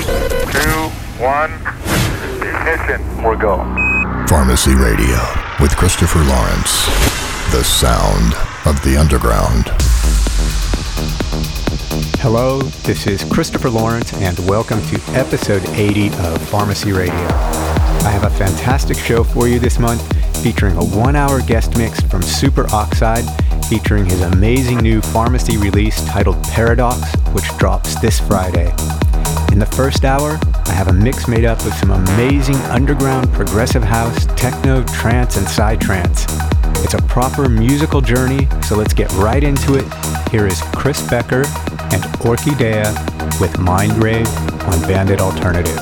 Three, two, one. Ignition. We're go. Pharmacy Radio with Christopher Lawrence. The sound of the underground. Hello, this is Christopher Lawrence, and welcome to episode 80 of Pharmacy Radio. I have a fantastic show for you this month, featuring a one hour guest mix from Superoxide, featuring his amazing new pharmacy release titled Paradox, which drops this Friday. In the first hour, I have a mix made up of some amazing underground progressive house, techno, trance, and psytrance. It's a proper musical journey, so let's get right into it. Here is Chris Bekker and Orkidea with Mind Rave on Vandit Alternative.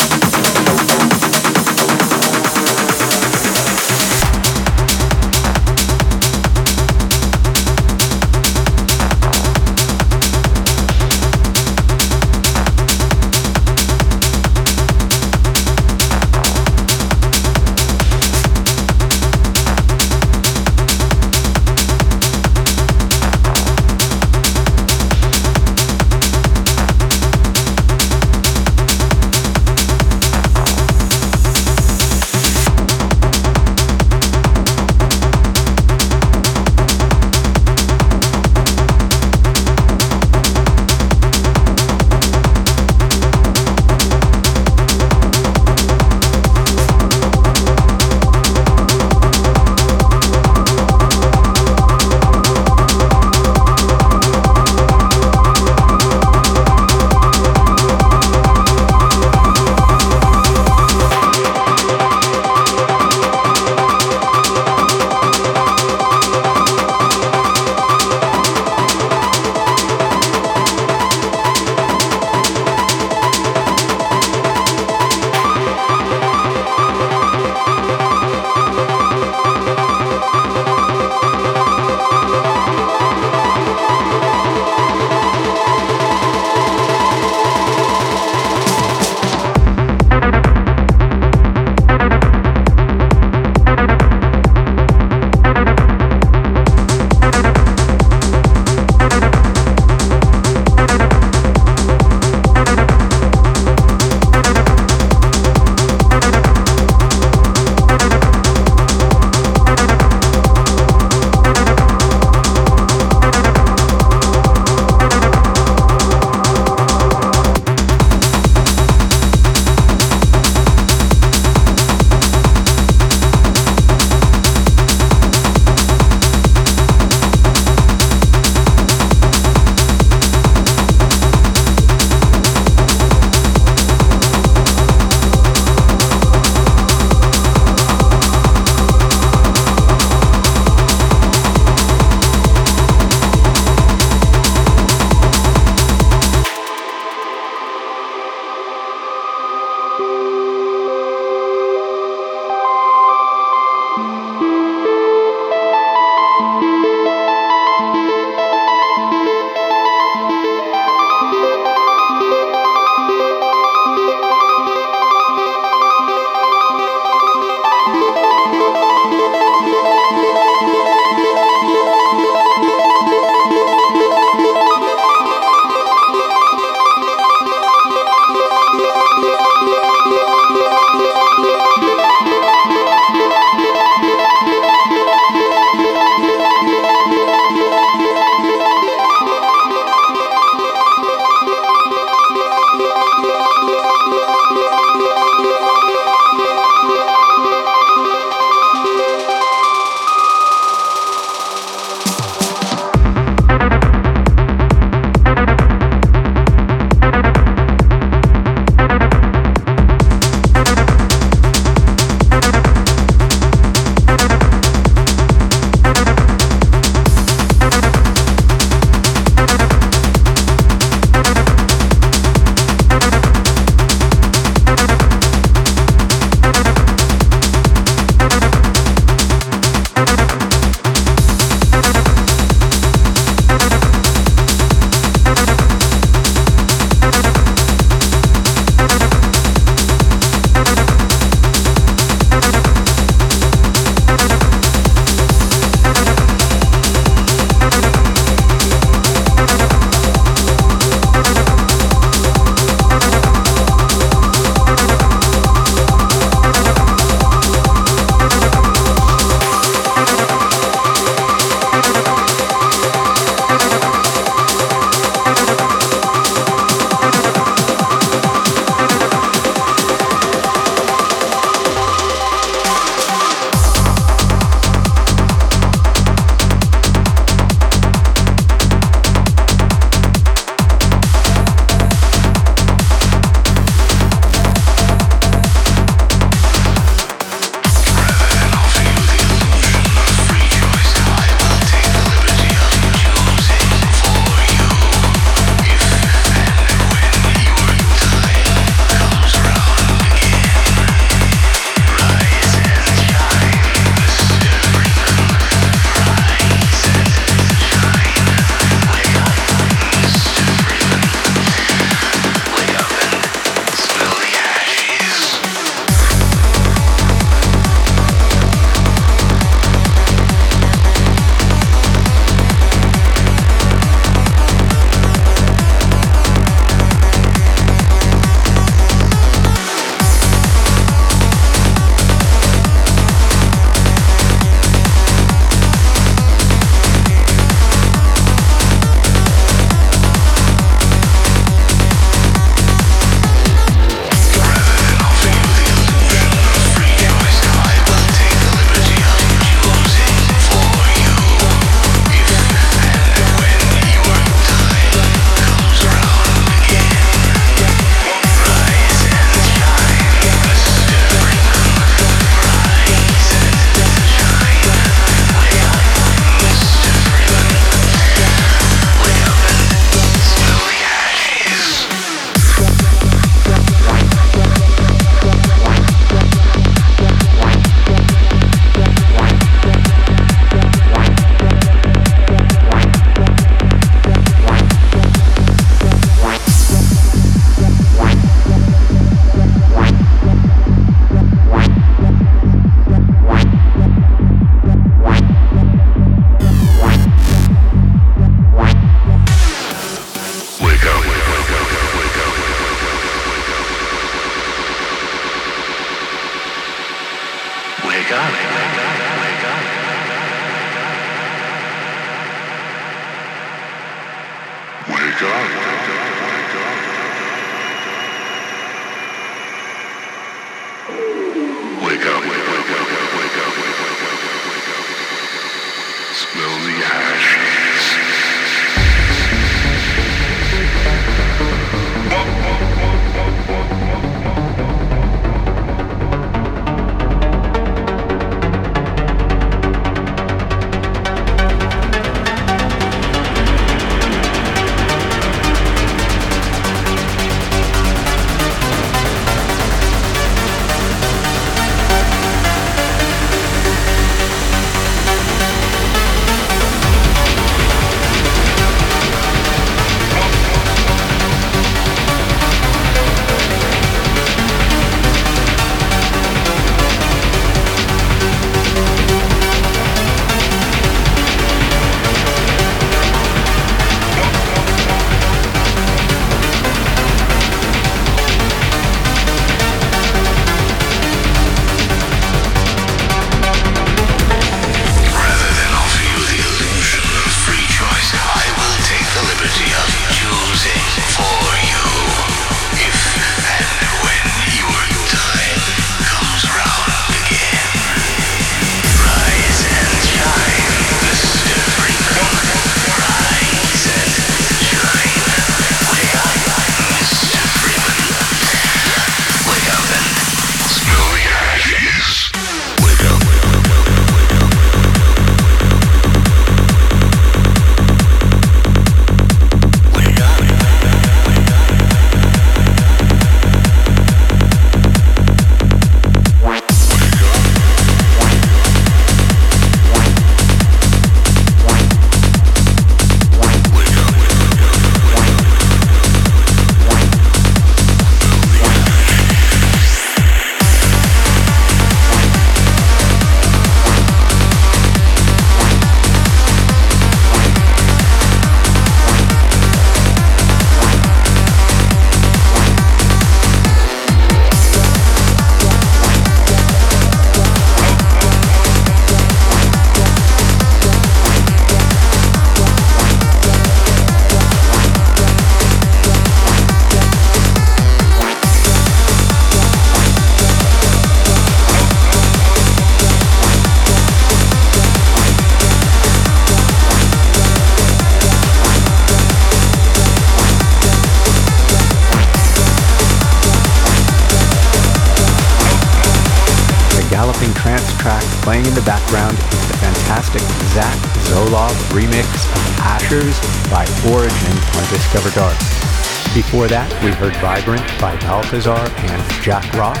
Before that, we heard Vibrant by Balthazar and JackRock.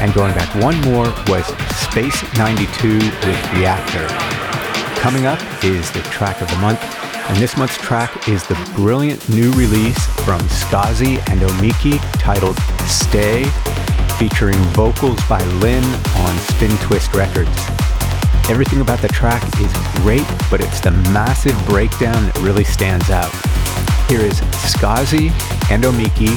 And going back one more was Space 92 with Reaktor. Coming up is the track of the month, and this month's track is the brilliant new release from Skazi and Omiki titled Stay, featuring vocals by Lynn on Spin Twist Records. Everything about the track is great, but it's the massive breakdown that really stands out. Here is Skazi and Omiki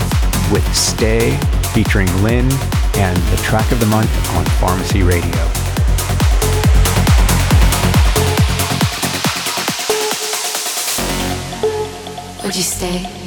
with Stay featuring Lynn and the track of the month on Pharmacy Radio. Would you stay?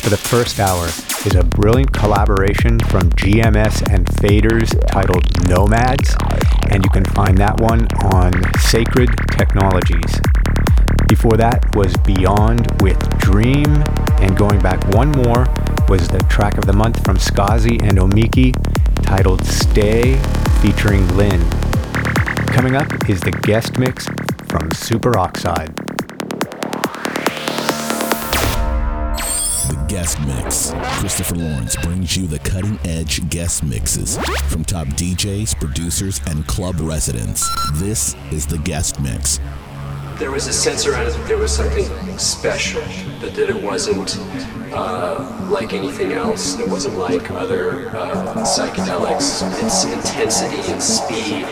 For the first hour is a brilliant collaboration from GMS and Faders titled Nomads, and you can find that one on Sacred Technologies. Before that was Beyond with Dream, and going back one more was the track of the month from Skazi and Omiki titled Stay featuring Lynn. Coming up is the guest mix from Super guest mix. Christopher Lawrence brings you the cutting edge guest mixes from top DJs, producers, and club residents. This is the guest mix there was a sense around it that there was something special, that, that it wasn't uh, like anything else. It wasn't like other uh, psychedelics. Its intensity and speed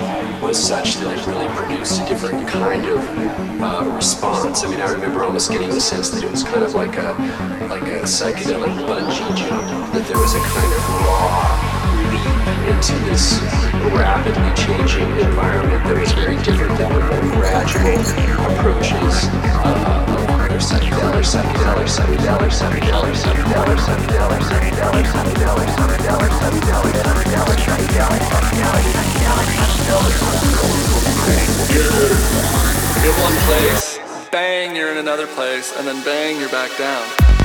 was such that it really produced a different kind of uh, response. I mean, I remember almost getting the sense that it was kind of like a like a psychedelic bungee jump. That there was a kind of raw into this rapidly changing environment that was very different than the more gradual approaches uh, of psychedelic, psychedelic, psychedelic, psychedelic, psychedelic, psychedelic, psychedelic, psychedelic, psychedelic, psychedelic, psychedelic, psychedelic, psychedelic, psychedelic. You're one place, bang, you're in another place, and then bang, you're back down.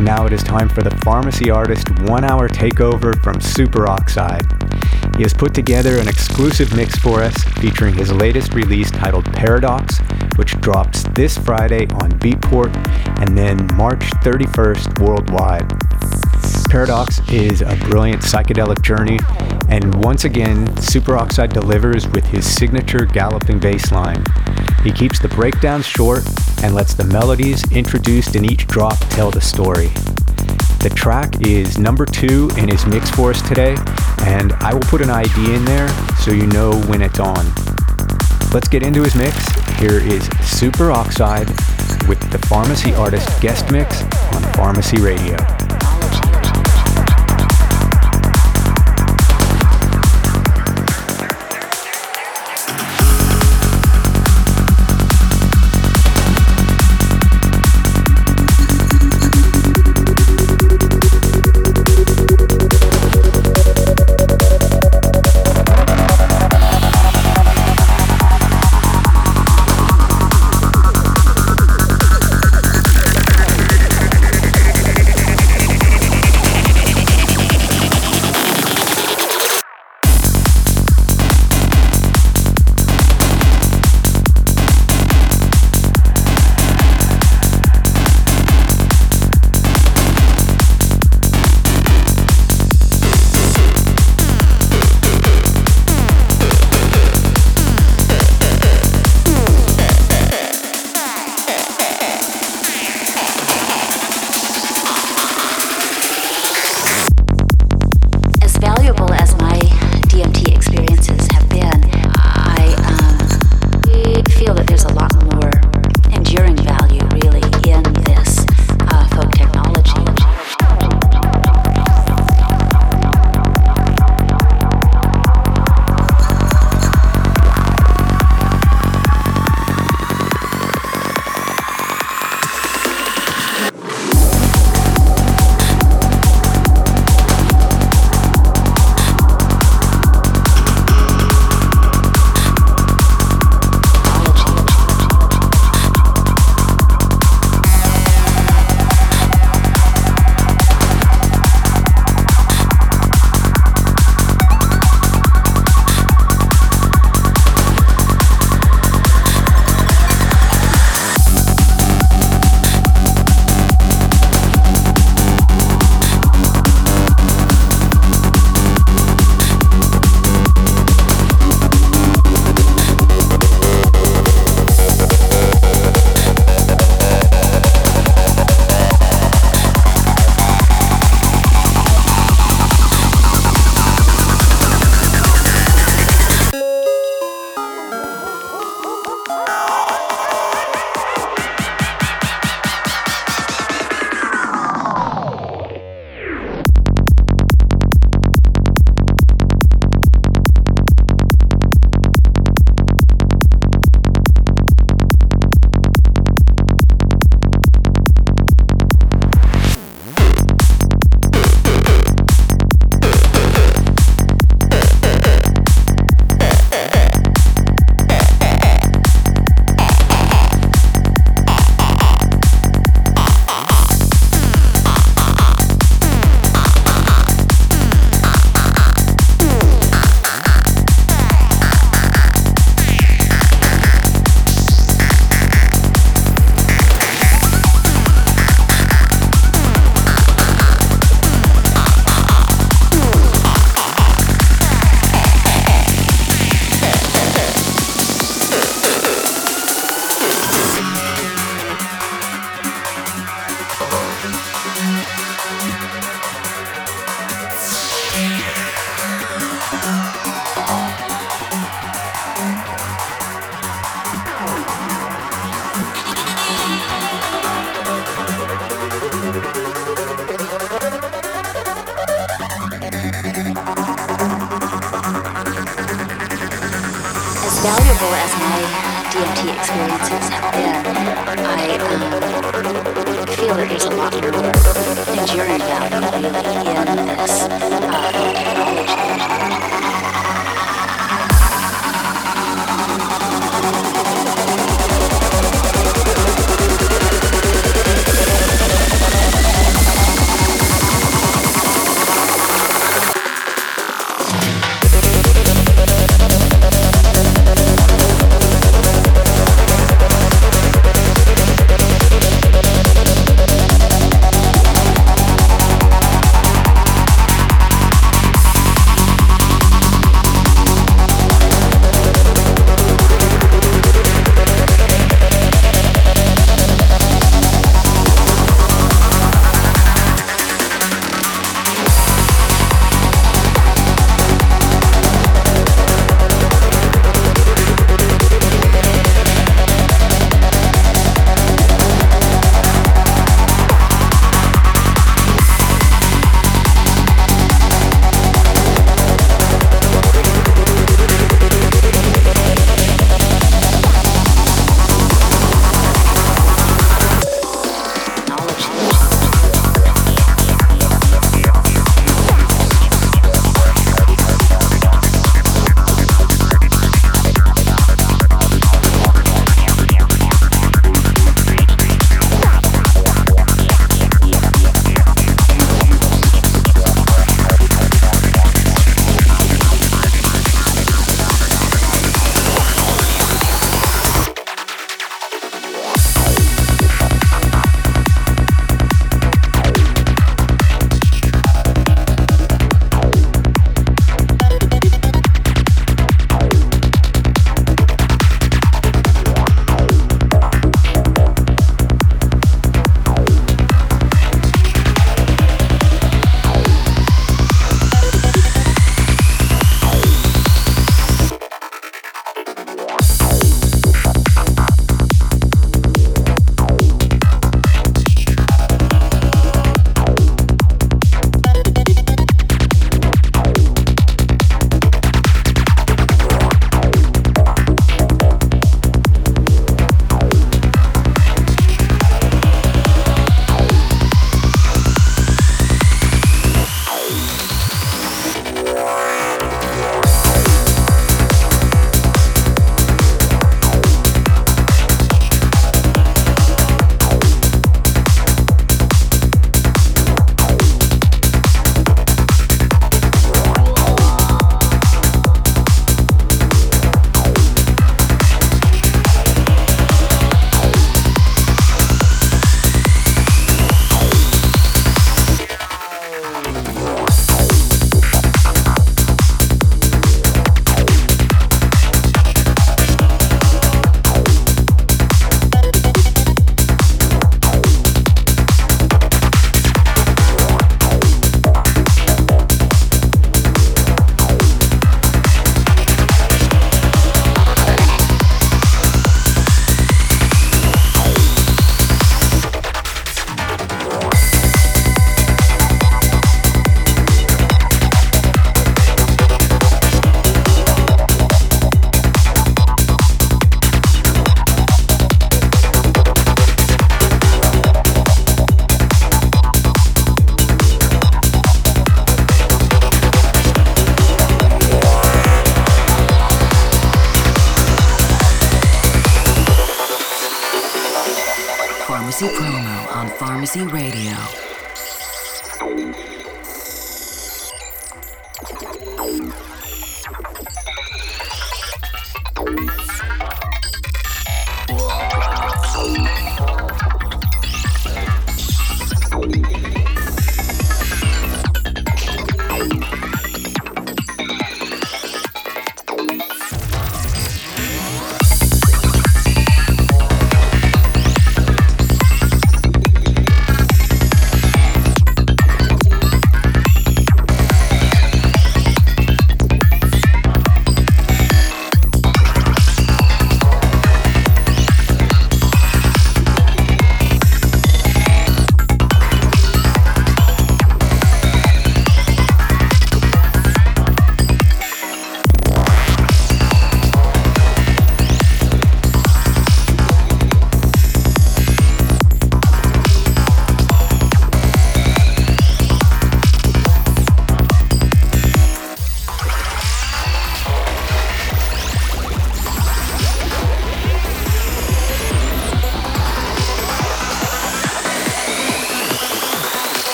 Now it is time for the Pharmacy Artist one hour takeover from Superoxide. He has put together an exclusive mix for us featuring his latest release titled Paradox, which drops this Friday on Beatport and then March 31st worldwide. Paradox is a brilliant psychedelic journey, and once again, Superoxide delivers with his signature galloping bass line. He keeps the breakdowns short and lets the melodies introduced in each drop tell the story. The track is number two in his mix for us today, and I will put an ID in there so you know when it's on. Let's get into his mix. Here is Superoxide with the Pharmacy Artist guest mix on Pharmacy Radio.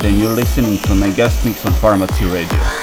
And you're listening to my guest mix on Pharmacy Radio.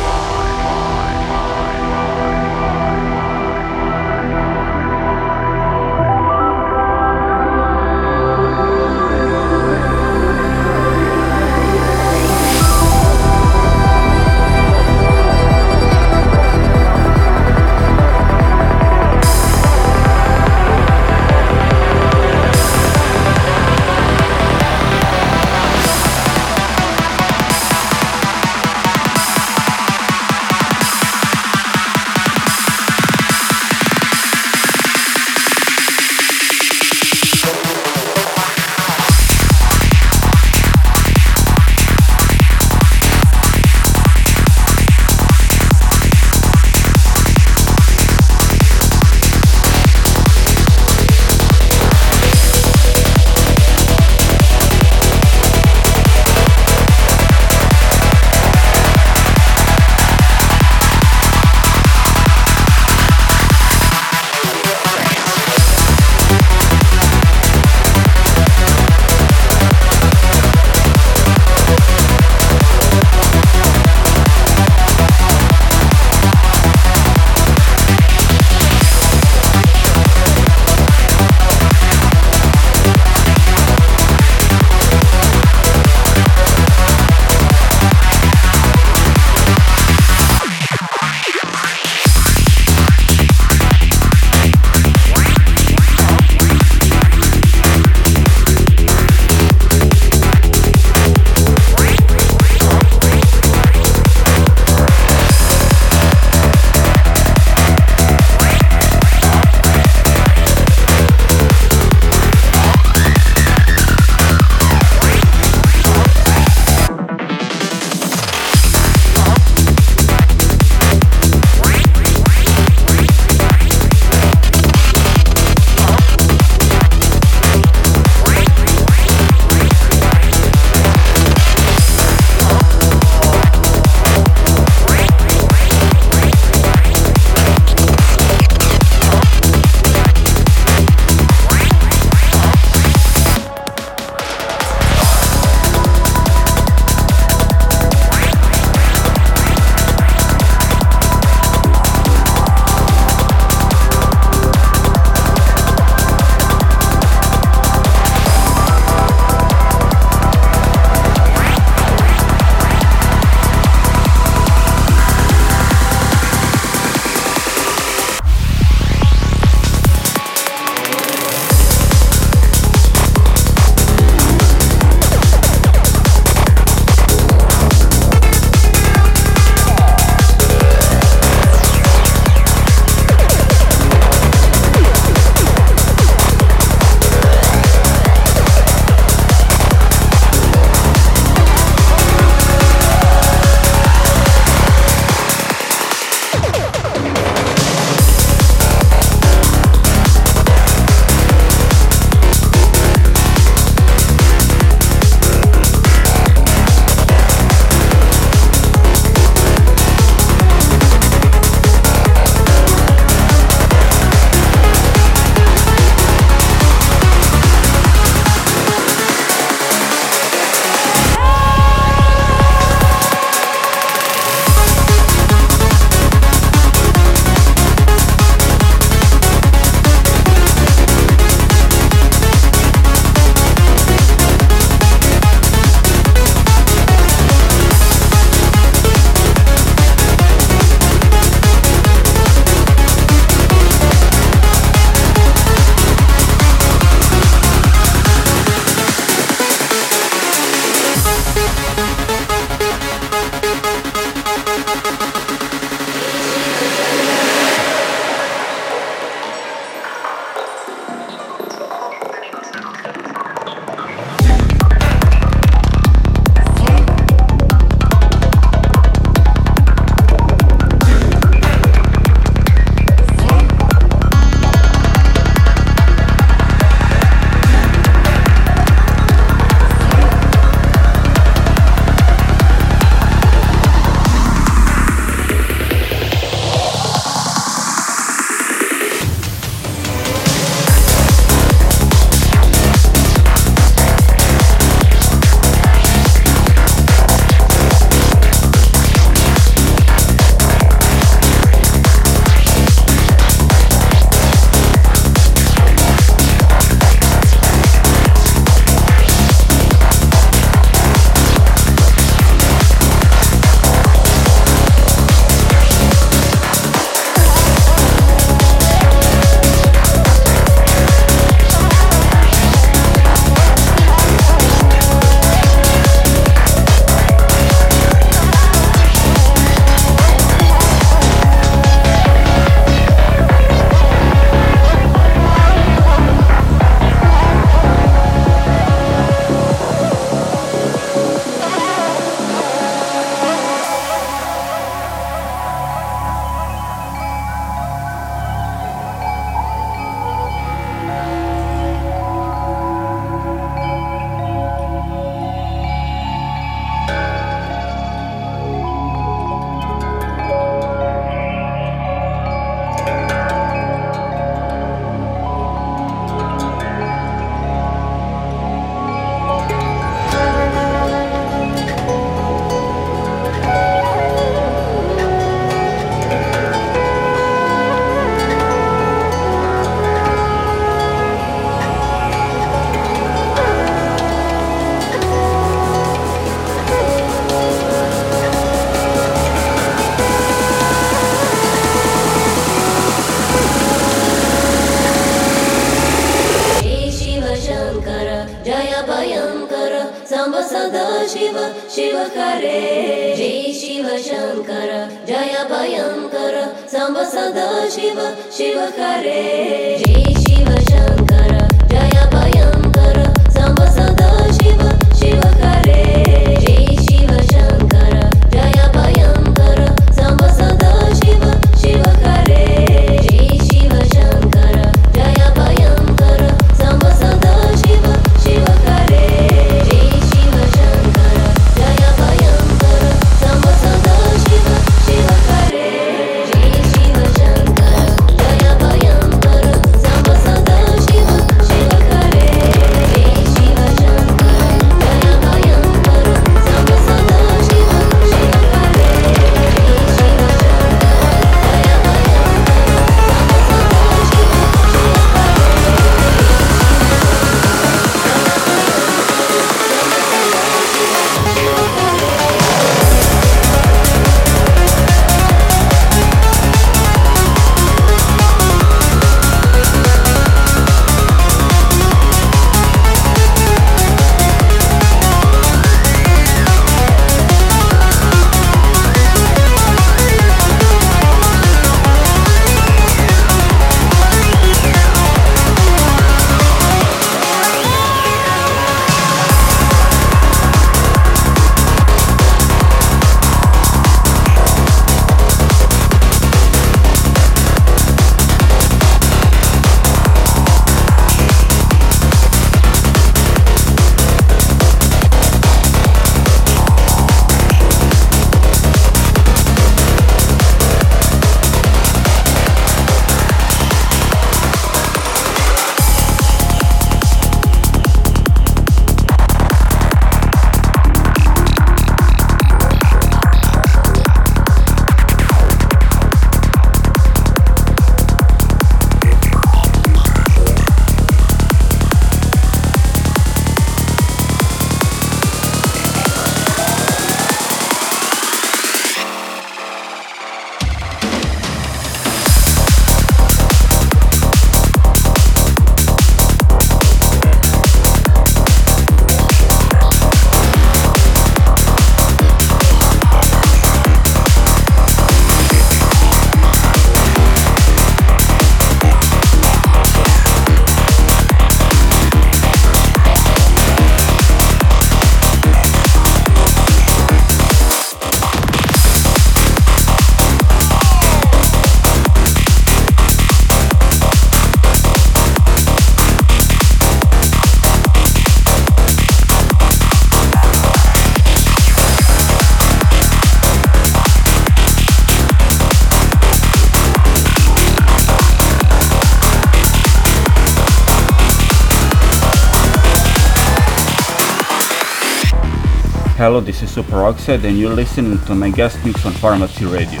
Hello, this is Superoxide and you're listening to my guest mix on Pharmacy Radio.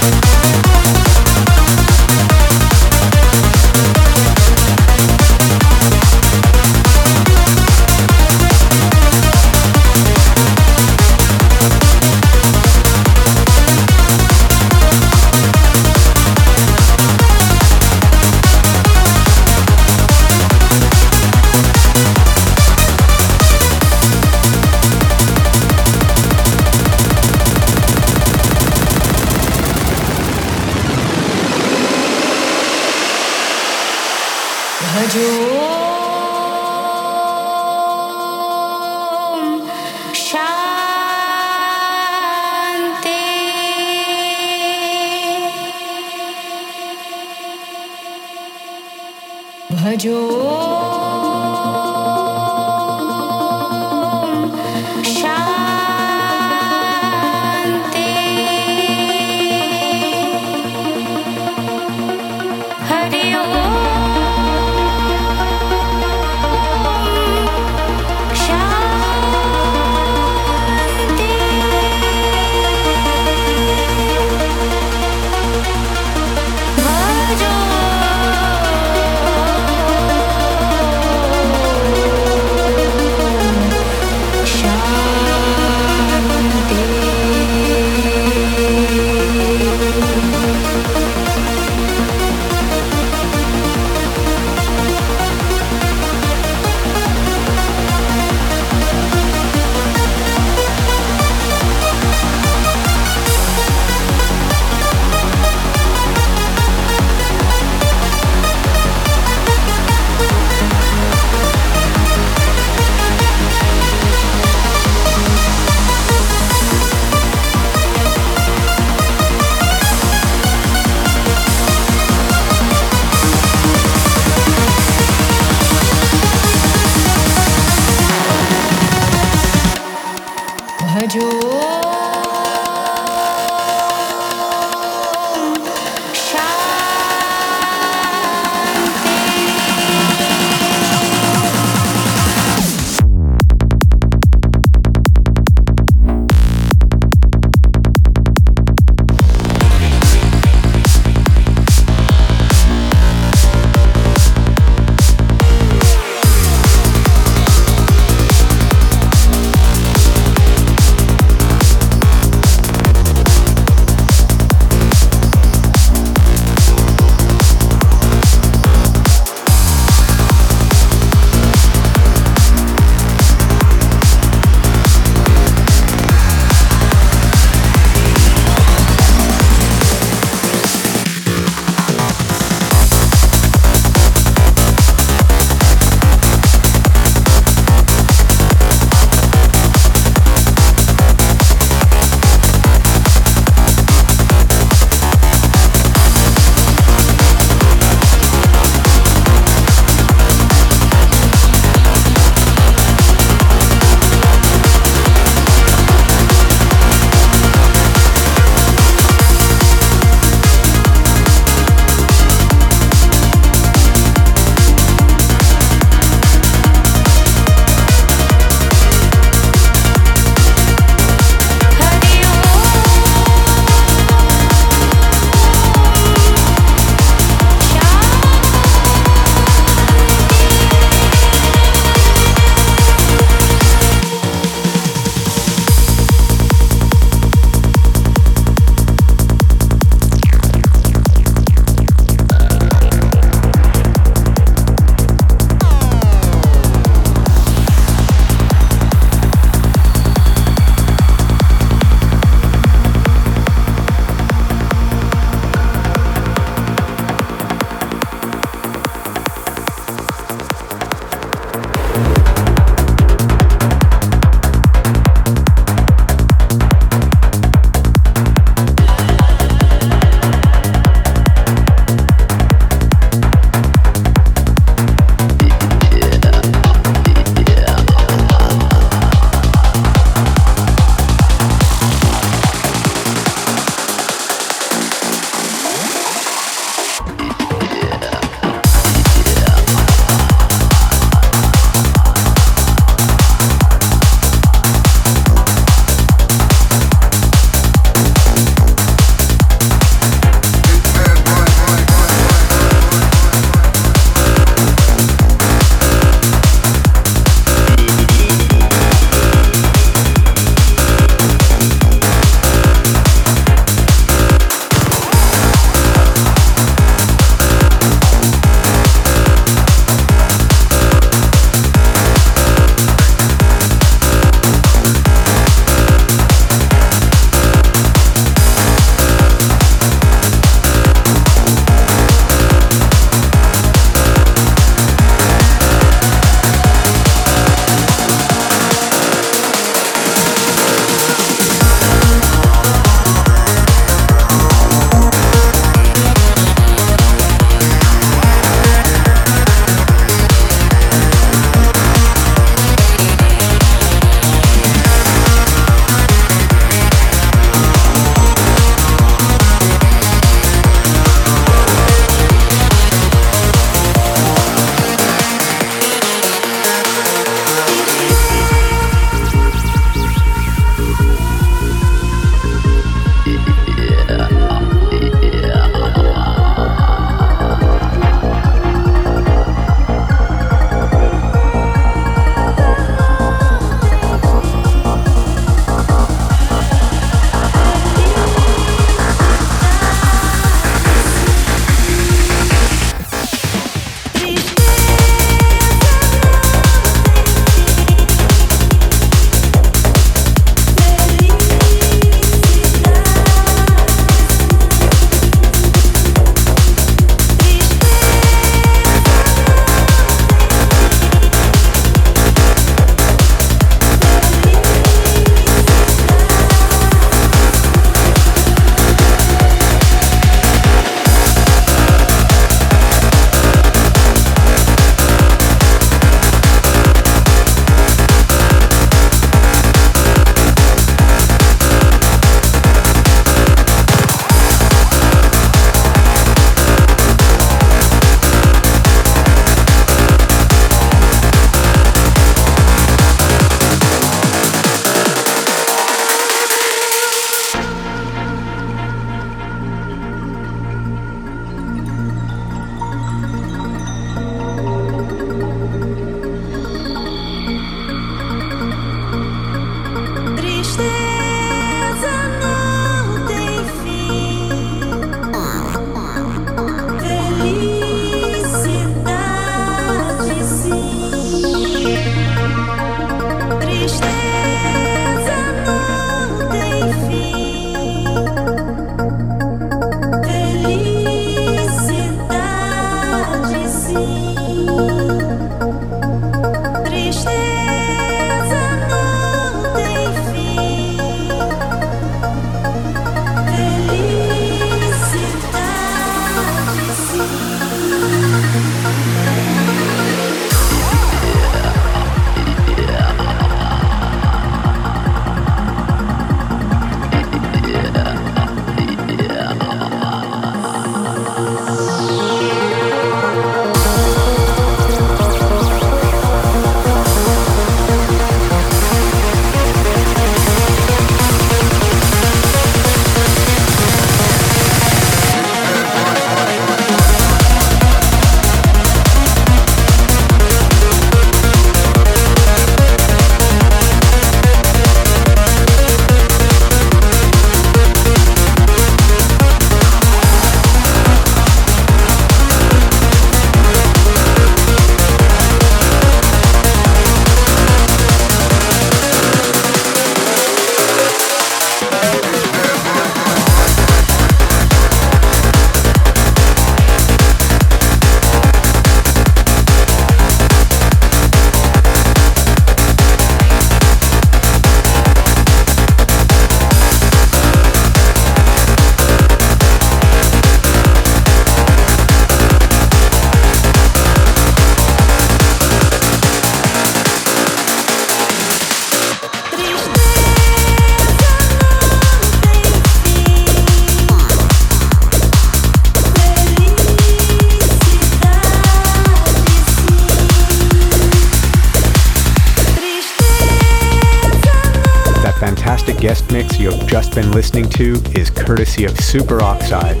Been listening to is courtesy of Superoxide.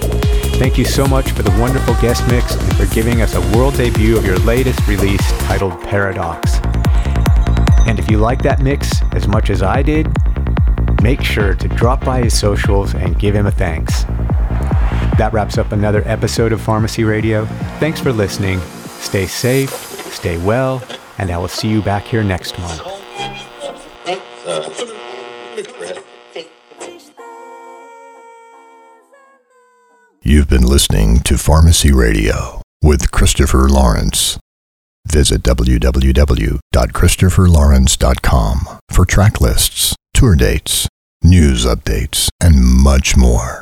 Thank you so much for the wonderful guest mix and for giving us a world debut of your latest release titled Paradox. And if you like that mix as much as I did, make sure to drop by his socials and give him a thanks. That wraps up another episode of Pharmacy Radio. Thanks for listening. Stay safe, stay well, and I will see you back here next month. You've been listening to Pharmacy Radio with Christopher Lawrence. Visit www.christopherlawrence.com for track lists, tour dates, news updates, and much more.